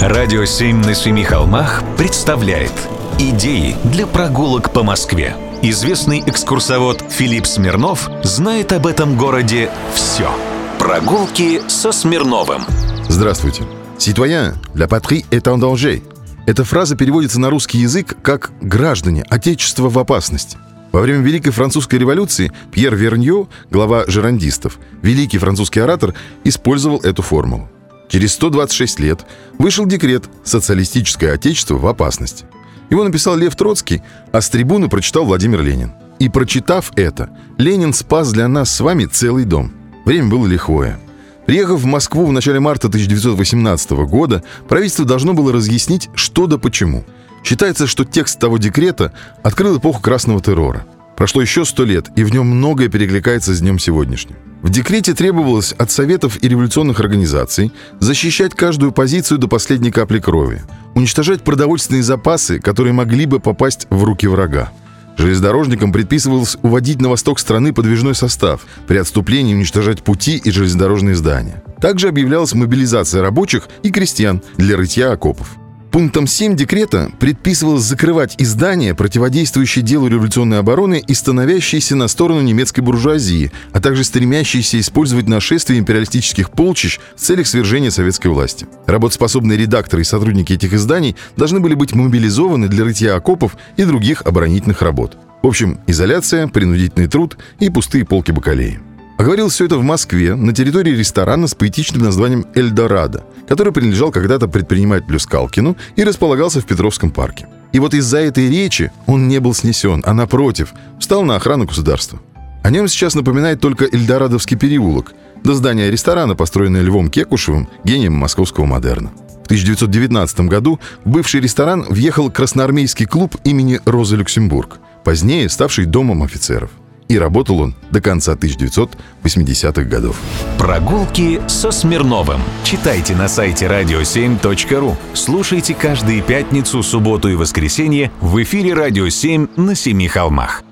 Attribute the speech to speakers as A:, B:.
A: Радио «Семь на семи холмах» представляет Идеи для прогулок по Москве. Известный экскурсовод Филипп Смирнов знает об этом городе все. Прогулки со Смирновым.
B: Здравствуйте. «Citoyen, la patrie est en danger». Эта фраза переводится на русский язык как «граждане, отечество в опасности». Во время Великой Французской революции Пьер Верньо, глава жерандистов, великий французский оратор, использовал эту формулу. Через 126 лет вышел декрет «Социалистическое отечество в опасности». Его написал Лев Троцкий, а с трибуны прочитал Владимир Ленин. И прочитав это, Ленин спас для нас с вами целый дом. Время было лихое. Приехав в Москву в начале марта 1918 года, правительство должно было разъяснить, что да почему. Считается, что текст того декрета открыл эпоху красного террора. Прошло еще сто лет, и в нем многое перекликается с днем сегодняшним. В декрете требовалось от советов и революционных организаций защищать каждую позицию до последней капли крови, уничтожать продовольственные запасы, которые могли бы попасть в руки врага. Железнодорожникам предписывалось уводить на восток страны подвижной состав, при отступлении уничтожать пути и железнодорожные здания. Также объявлялась мобилизация рабочих и крестьян для рытья окопов. Пунктом 7 декрета предписывалось закрывать издания, противодействующие делу революционной обороны и становящиеся на сторону немецкой буржуазии, а также стремящиеся использовать нашествие империалистических полчищ в целях свержения советской власти. Работоспособные редакторы и сотрудники этих изданий должны были быть мобилизованы для рытья окопов и других оборонительных работ. В общем, изоляция, принудительный труд и пустые полки бакалеи. Оговорил все это в Москве, на территории ресторана с поэтичным названием «Эльдорадо», который принадлежал когда-то предпринимателю Скалкину и располагался в Петровском парке. И вот из-за этой речи он не был снесен, а напротив, встал на охрану государства. О нем сейчас напоминает только Эльдорадовский переулок, до здания ресторана, построенное Львом Кекушевым, гением московского модерна. В 1919 году в бывший ресторан въехал красноармейский клуб имени Розы Люксембург, позднее ставший домом офицеров – и работал он до конца 1980-х годов.
A: Прогулки со Смирновым. Читайте на сайте radio7.ru. Слушайте каждые пятницу, субботу и воскресенье в эфире «Радио 7» на Семи холмах.